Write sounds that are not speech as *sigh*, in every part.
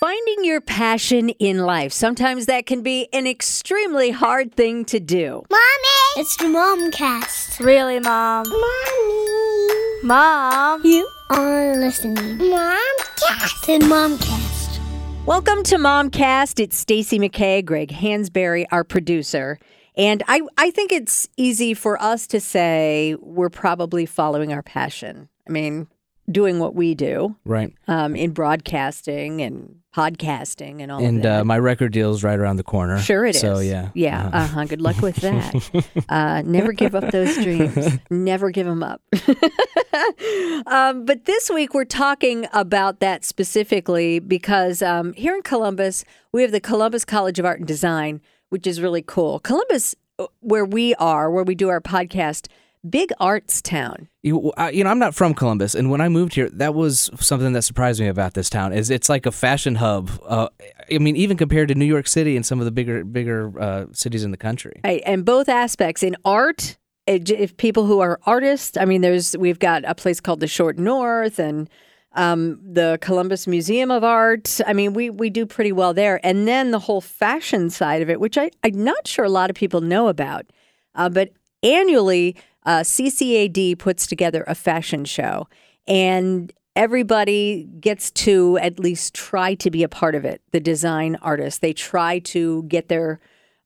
Finding your passion in life. Sometimes that can be an extremely hard thing to do. Mommy! It's the Momcast. Really, Mom? Mommy! Mom? You are listening. Momcast. The Momcast. Welcome to Momcast. It's Stacy McKay, Greg Hansberry, our producer. And I, I think it's easy for us to say we're probably following our passion. I mean, doing what we do Right. um, in broadcasting and podcasting and all And uh, my record deal's right around the corner. Sure, it is. So, yeah. Yeah. Uh-huh. Uh huh. Good luck with that. *laughs* uh, never give up those dreams. Never give them up. *laughs* um, but this week we're talking about that specifically because um, here in Columbus, we have the Columbus College of Art and Design, which is really cool. Columbus, uh, where we are, where we do our podcast, big arts town. You, uh, you know, I'm not from Columbus, and when I moved here, that was something that surprised me about this town. Is it's like a fashion hub. Uh, I mean, even compared to New York City and some of the bigger, bigger uh, cities in the country. Right, and both aspects in art. If people who are artists, I mean, there's we've got a place called the Short North and um, the Columbus Museum of Art. I mean, we we do pretty well there. And then the whole fashion side of it, which I I'm not sure a lot of people know about, uh, but annually uh, CCAD puts together a fashion show, and everybody gets to at least try to be a part of it. The design artists they try to get their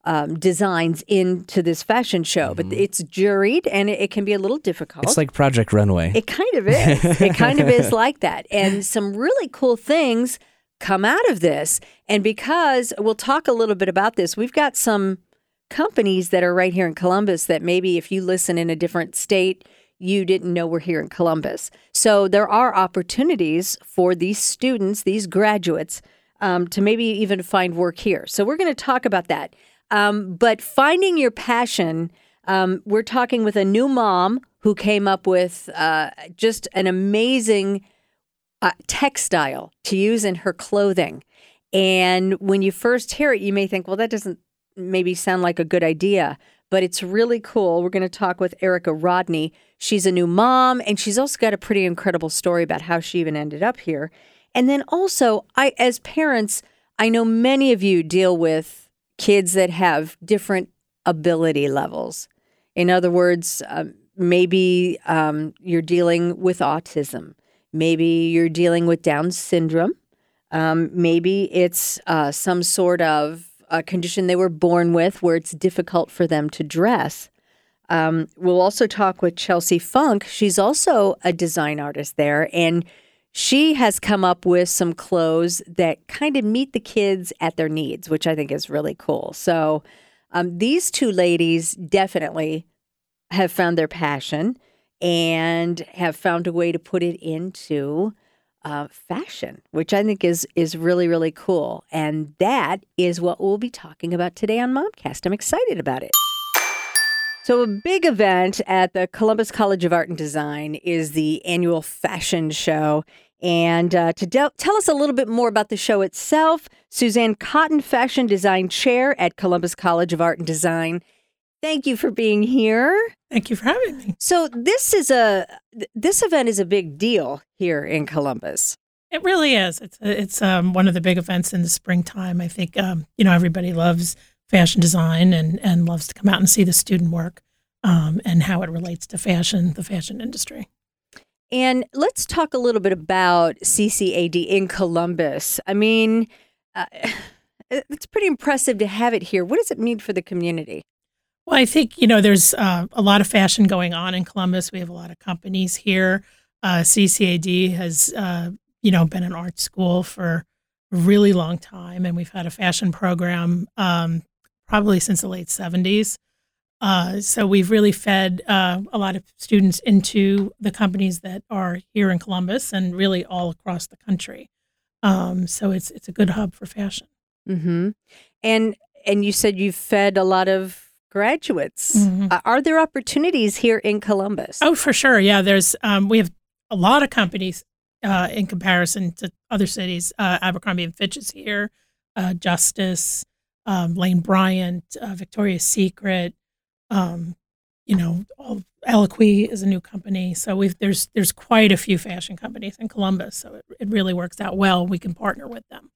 um, designs into this fashion show, but it's juried and it, it can be a little difficult. It's like Project Runway. It kind of is. it kind of is like that. And *laughs* some really cool things come out of this. And because we'll talk a little bit about this, we've got some companies that are right here in Columbus that maybe if you listen in a different state, you didn't know were here in Columbus. So there are opportunities for these students, these graduates, um, to maybe even find work here. So we're going to talk about that. Um, but finding your passion, um, we're talking with a new mom who came up with uh, just an amazing uh, textile to use in her clothing. And when you first hear it, you may think, well, that doesn't maybe sound like a good idea, but it's really cool. We're going to talk with Erica Rodney. She's a new mom, and she's also got a pretty incredible story about how she even ended up here. And then also, I, as parents, I know many of you deal with kids that have different ability levels. In other words, um, maybe um, you're dealing with autism. Maybe you're dealing with Down syndrome. Um, maybe it's uh, some sort of a condition they were born with where it's difficult for them to dress. Um, we'll also talk with Chelsea Funk. She's also a design artist there, and she has come up with some clothes that kind of meet the kids at their needs, which I think is really cool. So, um, these two ladies definitely have found their passion and have found a way to put it into uh, fashion, which I think is is really really cool. And that is what we'll be talking about today on Momcast. I'm excited about it. So, a big event at the Columbus College of Art and Design is the annual fashion show. And uh, to del- tell us a little bit more about the show itself, Suzanne Cotton, Fashion Design Chair at Columbus College of Art and Design. Thank you for being here. Thank you for having me. So this is a this event is a big deal here in Columbus. It really is. It's it's um, one of the big events in the springtime. I think um, you know everybody loves fashion design and and loves to come out and see the student work um, and how it relates to fashion, the fashion industry. And let's talk a little bit about CCAD in Columbus. I mean, uh, *sighs* it's pretty impressive to have it here. What does it mean for the community? Well, I think you know there's uh, a lot of fashion going on in Columbus. We have a lot of companies here. Uh, CCAD has uh, you know been an art school for a really long time, and we've had a fashion program um, probably since the late '70s. Uh, so we've really fed uh, a lot of students into the companies that are here in Columbus and really all across the country. Um, so it's it's a good hub for fashion. Mm-hmm. And and you said you've fed a lot of graduates. Mhm. Uh, are there opportunities here in Columbus? Oh, for sure. Yeah, there's um, we have a lot of companies uh, in comparison to other cities. Uh, Abercrombie and Fitch is here, uh, Justice, um, Lane Bryant, uh, Victoria's Secret. Um, you know, all, Eloquii is a new company. So we've there's there's quite a few fashion companies in Columbus. So it, it really works out well. We can partner with them.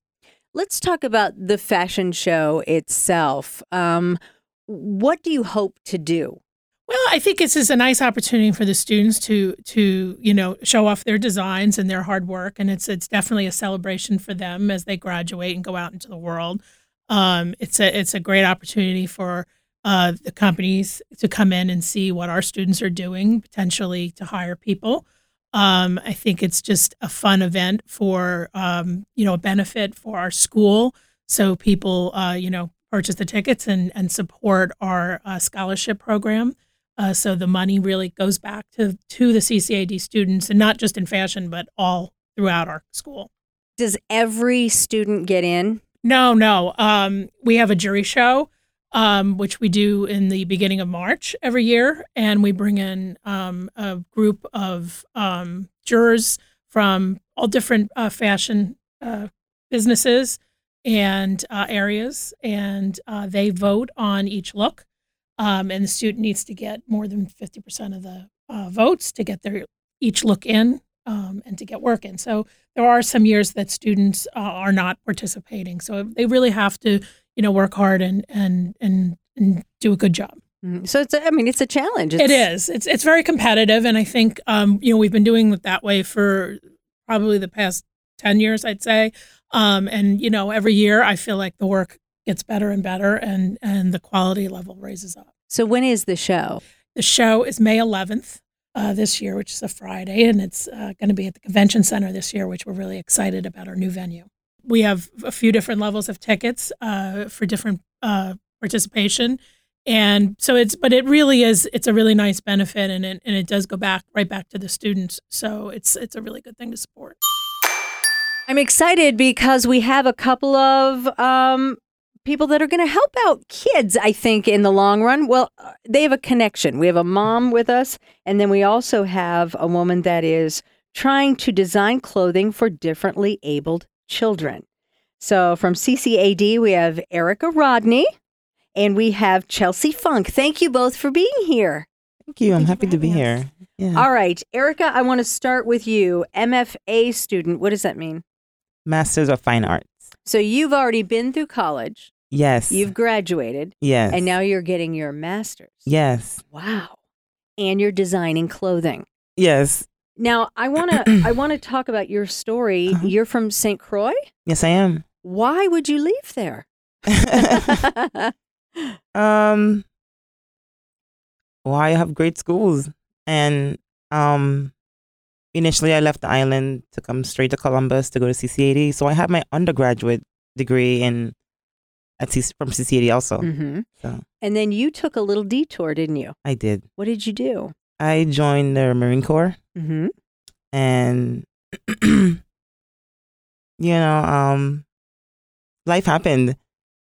let's talk about the fashion show itself. Um, what do you hope to do? Well, I think this is a nice opportunity for the students to to you know show off their designs and their hard work, and it's it's definitely a celebration for them as they graduate and go out into the world. Um, it's a it's a great opportunity for uh, the companies to come in and see what our students are doing, potentially to hire people. Um, I think it's just a fun event for um, you know a benefit for our school, so people uh, you know purchase the tickets and and support our uh, scholarship program. Uh, so the money really goes back to to the CCAD students, and not just in fashion, but all throughout our school. Does every student get in? No, no. Um, we have a jury show, um, which we do in the beginning of March every year, and we bring in um, a group of um, jurors from all different uh, fashion uh, businesses and uh, areas, and uh, they vote on each look. Um, and the student needs to get more than fifty percent of the uh, votes to get their each look in um, and to get work in. So there are some years that students uh, are not participating. So they really have to, you know, work hard and and and, and do a good job. Mm, So it's, a, I mean, it's a challenge. It's, It is. It's it's very competitive, and I think um, you know we've been doing it that way for probably the past ten years, I'd say. Um, and you know, every year I feel like the work gets better and better, and and the quality level raises up. So when is the show? The show is May 11th uh, this year, which is a Friday, and it's uh, going to be at the convention center this year, which we're really excited about our new venue. We have a few different levels of tickets uh, for different uh, participation, and so it's but it really is it's a really nice benefit, and it, and it does go back right back to the students. So it's it's a really good thing to support. I'm excited because we have a couple of um, people that are going to help out kids, I think, in the long run. Well, uh, they have a connection. We have a mom with us, and then we also have a woman that is trying to design clothing for differently abled children. So from CCAD, we have Erica Rodney and we have Chelsea Funk. Thank you both for being here. Thank you. I'm Thank happy for to be us. here. Yeah. All right, Erica, I want to start with you. MFA student, what does that mean? Masters of Fine Arts. So you've already been through college, Yes. you've graduated, yes. and now you're getting your master's. Yes. Wow. And you're designing clothing. Yes. Now, I want to I *clears throat* want to talk about your story. Uh-huh. You're from St. Croix? Yes, I am. Why would you leave there? *laughs* um. Well, I have great schools, and um, initially I left the island to come straight to Columbus to go to CCAD. So I had my undergraduate degree in at C- from CCAD also. hmm So And then you took a little detour, didn't you? I did. What did you do? I joined the Marine Corps. Mm-hmm. and *clears throat* you know um life happened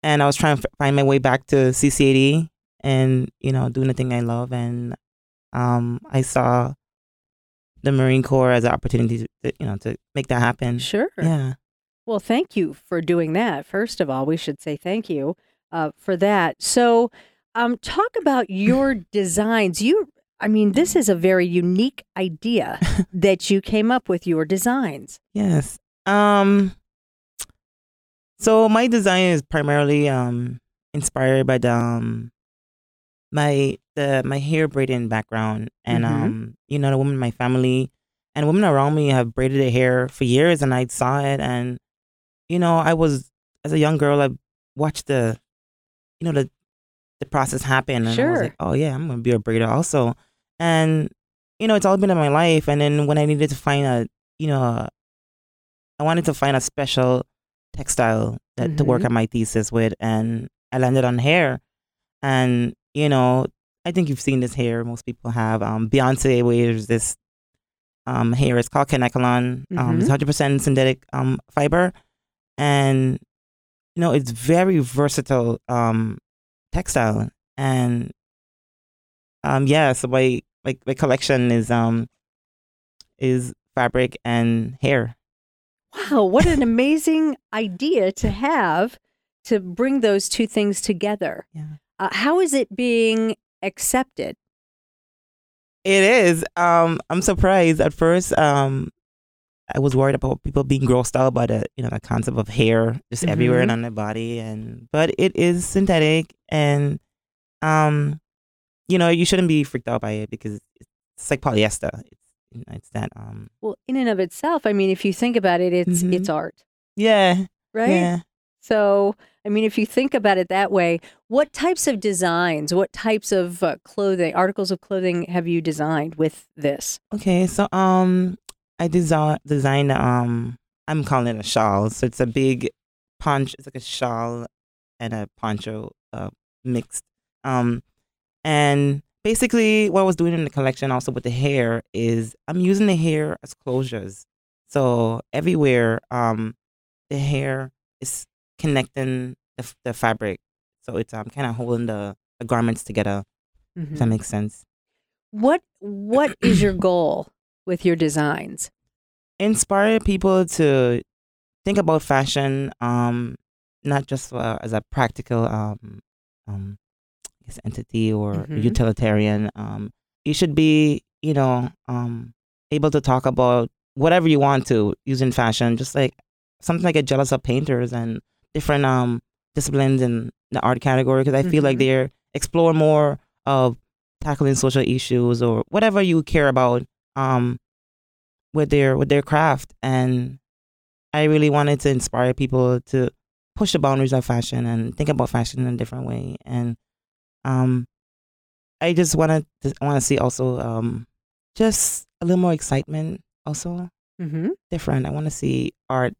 and i was trying to f- find my way back to ccad and you know doing the thing i love and um i saw the marine corps as an opportunity to you know to make that happen Sure. yeah Well, thank you for doing that. First of all, we should say thank you uh, for that. So, um, talk about your *laughs* designs. You, I mean, this is a very unique idea *laughs* that you came up with your designs. yes um so my design is primarily um inspired by the um my the my hair braiding background and Mhm. um you know the women in my family and women around me have braided their hair for years and I saw it and you know I was as a young girl I watched the you know the the process happen and I was Sure. like oh yeah I'm gonna be a braider also and you know it's all been in my life and then when I needed to find a you know a, I wanted to find a special textile that to work Mhm. on my thesis with and I landed on hair and you know I think you've seen this hair most people have um Beyonce wears this um hair. It's called Kanekalon um it's 100% synthetic um fiber. And you know it's very versatile um textile. And um yeah so my my, my collection is um is fabric and hair. Wow, what an amazing idea to have to bring those two things together. *laughs* yeah Uh, how is it being accepted? It is. Um, I'm surprised at first. Um, I was worried about people being grossed out by the you know the concept of hair just everywhere Mhm. and on their body, and but it is synthetic, and um, you know you shouldn't be freaked out by it because it's like polyester. It's you know, it's that um Well, in and of itself, I mean, if you think about it, it's Mhm. it's art, yeah right? yeah. So, I mean, if you think about it that way, what types of designs, what types of uh, clothing, articles of clothing have you designed with this? Okay, so um, I design designed um, I'm calling it a shawl. So it's a big poncho. It's like a shawl and a poncho uh, mixed. Um, and basically, what I was doing in the collection also with the hair is I'm using the hair as closures. So everywhere, um, the hair is connecting the, the fabric. So it's um kind of holding the, the garments together. If that makes sense. What What is your *clears throat* goal with your designs? inspire people to think about fashion, um, not just uh, as a practical um, um, I guess entity or Mhm. utilitarian. Um, you should be, you know, um, able to talk about whatever you want to using fashion, just like something like a jealous of painters and different um, disciplines in the art category, because I feel like Mhm. they're explore more of tackling social issues or whatever you care about. Um, with their with their craft and I really wanted to inspire people to push the boundaries of fashion and think about fashion in a different way and um I just wanted to want to see also um just a little more excitement also Mm-hmm. different I want to see art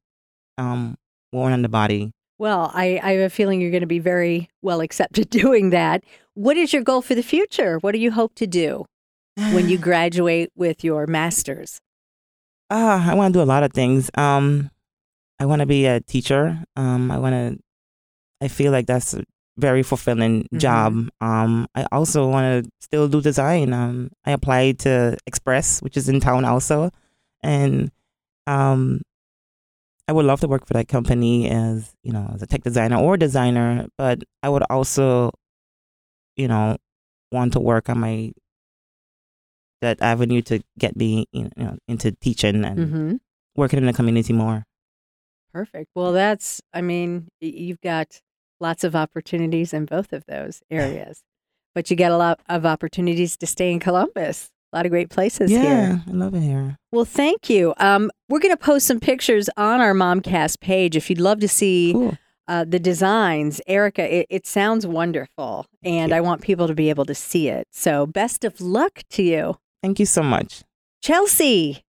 um worn on the body Well, I, I have a feeling you're going to be very well accepted *laughs* doing that. What is your goal for the future? What do you hope to do when you *sighs* graduate with your master's? Ah, I want to do a lot of things. Um, I want to be a teacher. Um, I want to. I feel like that's a very fulfilling Mhm. job. Um, I also want to still do design. Um, I applied to Express, which is in town also, and um, I would love to work for that company as you know as a tech designer or designer. But I would also, you know, want to work on my that avenue to get me you know into teaching and Mm-hmm. working in the community more. Perfect. Well, that's, I mean, you've got lots of opportunities in both of those *laughs* areas, but you get a lot of opportunities to stay in Columbus. A lot of great places yeah, here. I love it here. Well, thank you. Um, we're going to post some pictures on our Momcast page if you'd love to see Cool. uh, the designs. Erica, it, it sounds wonderful, and. I want people to be able to see it. So, best of luck to you. Thank you so much. Chelsea,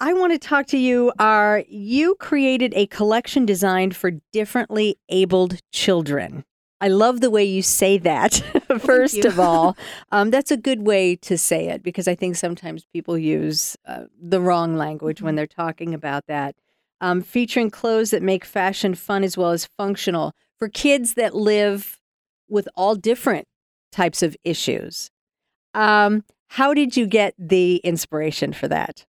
I want to talk to you. Are you created a collection designed for differently abled children? I love the way you say that. *laughs* First of all, um, that's a good way to say it because I think sometimes people use uh, the wrong language when they're talking about that. Um, featuring clothes that make fashion fun as well as functional for kids that live with all different types of issues. Um, how did you get the inspiration for that?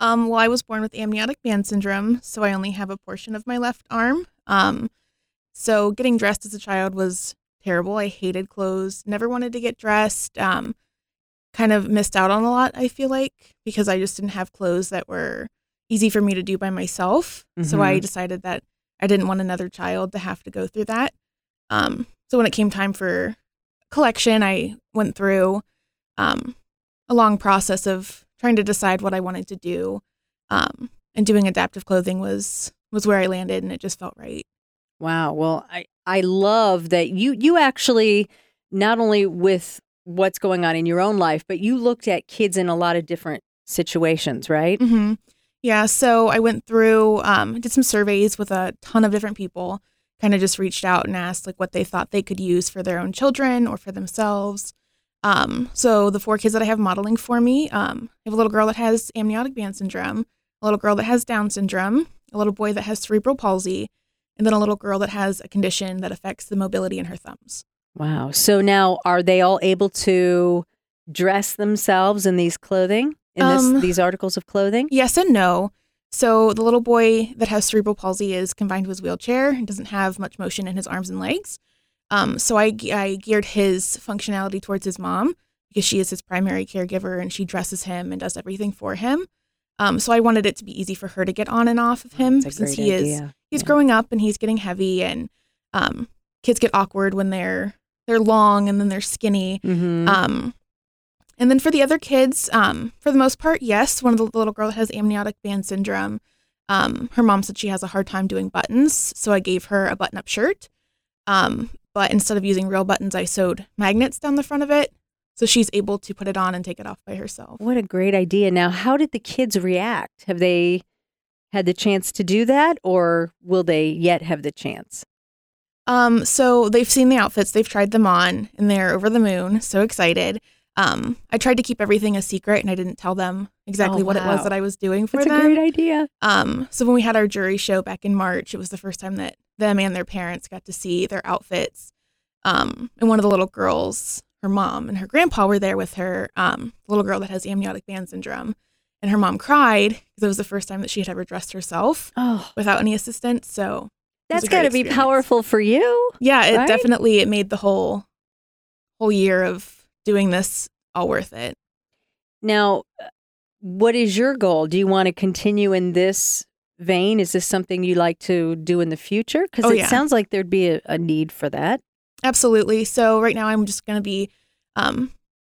Um, well, I was born with amniotic band syndrome, so I only have a portion of my left arm. Um, so getting dressed as a child was terrible. I hated clothes, never wanted to get dressed. Um, kind of missed out on a lot, I feel like, because I just didn't have clothes that were easy for me to do by myself. So I decided that I didn't want another child to have to go through that. Um, so when it came time for collection, I went through um, a long process of trying to decide what I wanted to do. Um, and doing adaptive clothing was was where I landed, and it just felt right. Wow. Well, I I love that you you actually not only with what's going on in your own life, but you looked at kids in a lot of different situations, right? Mm-hmm. Yeah. So I went through, um, did some surveys with a ton of different people. Kind of just reached out and asked like what they thought they could use for their own children or for themselves. Um, so the four kids that I have modeling for me, um, I have a little girl that has amniotic band syndrome, a little girl that has Down syndrome, a little boy that has cerebral palsy, and then a little girl that has a condition that affects the mobility in her thumbs. Wow. So now are they all able to dress themselves in these clothing? In Um, this, these articles of clothing? Yes and no. So the little boy that has cerebral palsy is confined to his wheelchair and doesn't have much motion in his arms and legs. Um, so I, I geared his functionality towards his mom because she is his primary caregiver and she dresses him and does everything for him. Um, so I wanted it to be easy for her to get on and off of him That's a since he is he's Yeah. growing up and he's getting heavy and um, kids get awkward when they're they're long and then they're skinny. Mhm. Um, and then for the other kids, um, for the most part, yes, one of the little girl has amniotic band syndrome. Um, her mom said she has a hard time doing buttons, so I gave her a button-up shirt. Um, but instead of using real buttons, I sewed magnets down the front of it, so she's able to put it on and take it off by herself. What a great idea. Now, how did the kids react? Have they had the chance to do that or will they yet have the chance? Um, so they've seen the outfits, they've tried them on, and they're over the moon, so excited. Um, I tried to keep everything a secret, and I didn't tell them exactly Oh, what it was that I was doing for That's a them. great idea. Um, so when we had our jury show back in March, it was the first time that them and their parents got to see their outfits. Um, and one of the little girls, her mom and her grandpa were there with her, um, little girl that has amniotic band syndrome. And her mom cried because it was the first time that she had ever dressed herself Oh, without any assistance. So that's got to be powerful for you. yeah, it Right? definitely it made the whole whole year of doing this all worth it. Now, what is your goal? Do you want to continue in this vein? Is this something you like to do in the future? Because Oh, it yeah. sounds like there'd be a, a need for that. Absolutely. So right now I'm just going to be um,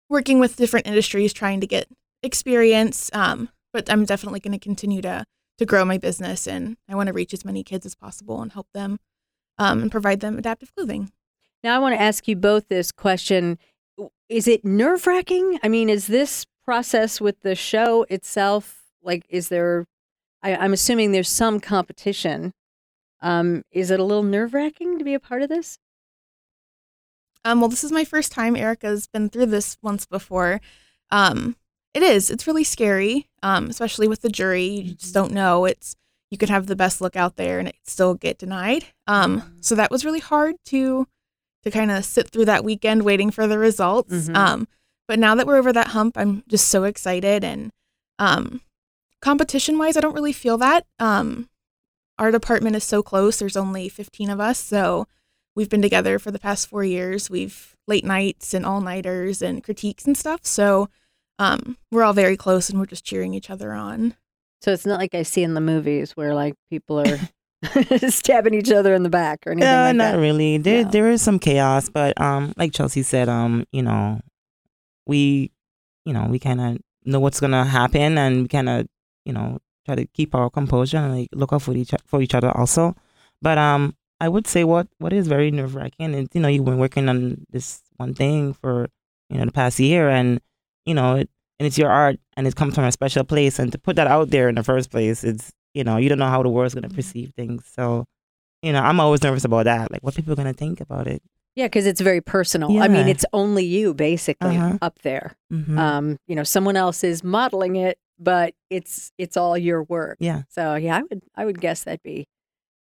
working with different industries, trying to get experience. Um, but I'm definitely going to continue to to grow my business, and I want to reach as many kids as possible and help them um, and provide them adaptive clothing. Now, I want to ask you both this question. Is it nerve wracking? I mean, is this process with the show itself, like, is there, I, I'm assuming there's some competition. Um, is it a little nerve wracking to be a part of this? Um, well, this is my first time. Erica's been through this once before. Um, it is. It's really scary, um, especially with the jury. You just don't know. It's you could have the best look out there and it still get denied. Um, so that was really hard to to kind of sit through that weekend waiting for the results. Mhm. Um, but now that we're over that hump, I'm just so excited. And um, competition wise, I don't really feel that. Um, our department is so close. There's only 15 of us, so we've been together for the past four years. We've late nights and all nighters and critiques and stuff. So um, we're all very close and we're just cheering each other on. So it's not like I see in the movies where like people are *laughs* *laughs* stabbing each other in the back or anything Yeah, like not that. really. There No. there is some chaos, but um, like Chelsea said, um, you know, we, you know, we kind of know what's gonna happen, and we kind of, you know, try to keep our composure and like look out for each for each other also. But um, I would say what what is very nerve wracking is you know you've been working on this one thing for you know the past year, and you know it, and it's your art, and it comes from a special place, and to put that out there in the first place, it's you know you don't know how the world's gonna perceive things, so you know, I'm always nervous about that. Like, what people are gonna think about it. Yeah, because it's very personal. I mean, it's only you basically Uh-huh. up there. Mm-hmm. Um, you know, someone else is modeling it, but it's it's all your work. yeah, So yeah, I would I would guess that'd be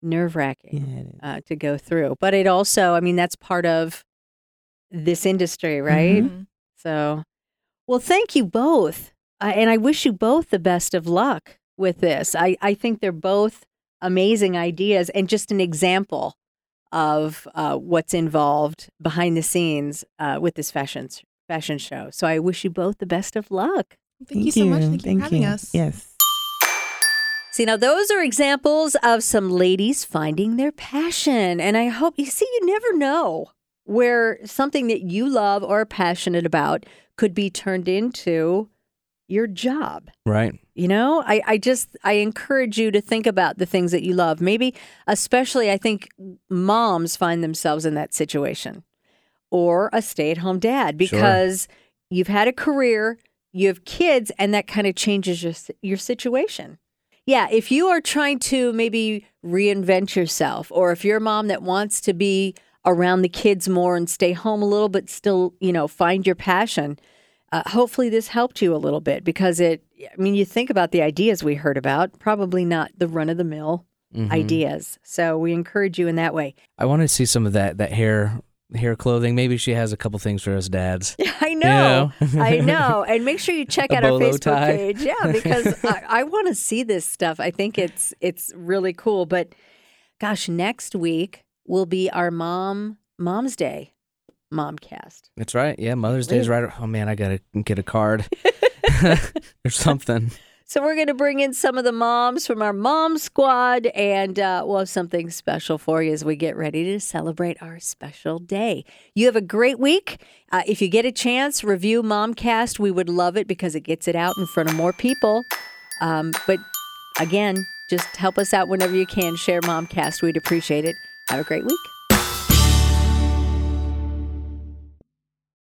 nerve yeah, wracking it is. uh, to go through. But it also, I mean, that's part of this industry, right? Mhm. So, well, thank you both, uh, and I wish you both the best of luck with this. I I think they're both amazing ideas and just an example of uh, what's involved behind the scenes uh, with this fashion fashion show. So I wish you both the best of luck. Thank, you so much. Thank you for having you. us. Yes. See, now those are examples of some ladies finding their passion. And I hope you see, you never know where something that you love or are passionate about could be turned into your job. Right. You know, I, I just I encourage you to think about the things that you love. Maybe especially I think moms find themselves in that situation. Or a stay-at-home dad Sure. because you've had a career, you have kids and that kind of changes your your situation. Yeah, if you are trying to maybe reinvent yourself or if you're a mom that wants to be around the kids more and stay home a little but still, you know, find your passion, uh, hopefully this helped you a little bit because it i mean you think about the ideas we heard about probably not the run of the mill Mhm. ideas so we encourage you in that way I want to see some of that that hair hair clothing. Maybe she has a couple things for us dads. *laughs* i know know? i *laughs* know and make sure you check out our facebook tie. page yeah *laughs* because i, I want to see this stuff i think it's it's really cool but gosh next week will be our mom mom's day momcast That's right. Yeah, Mother's Day is right. Oh man, I gotta get a card or something. So we're going to bring in some of the moms from our mom squad, and uh, we'll have something special for you as we get ready to celebrate our special day. You have a great week. Uh, if you get a chance, review Momcast. We would love it because it gets it out in front of more people. Um, but again, just help us out whenever you can. Share Momcast. We'd appreciate it. Have a great week.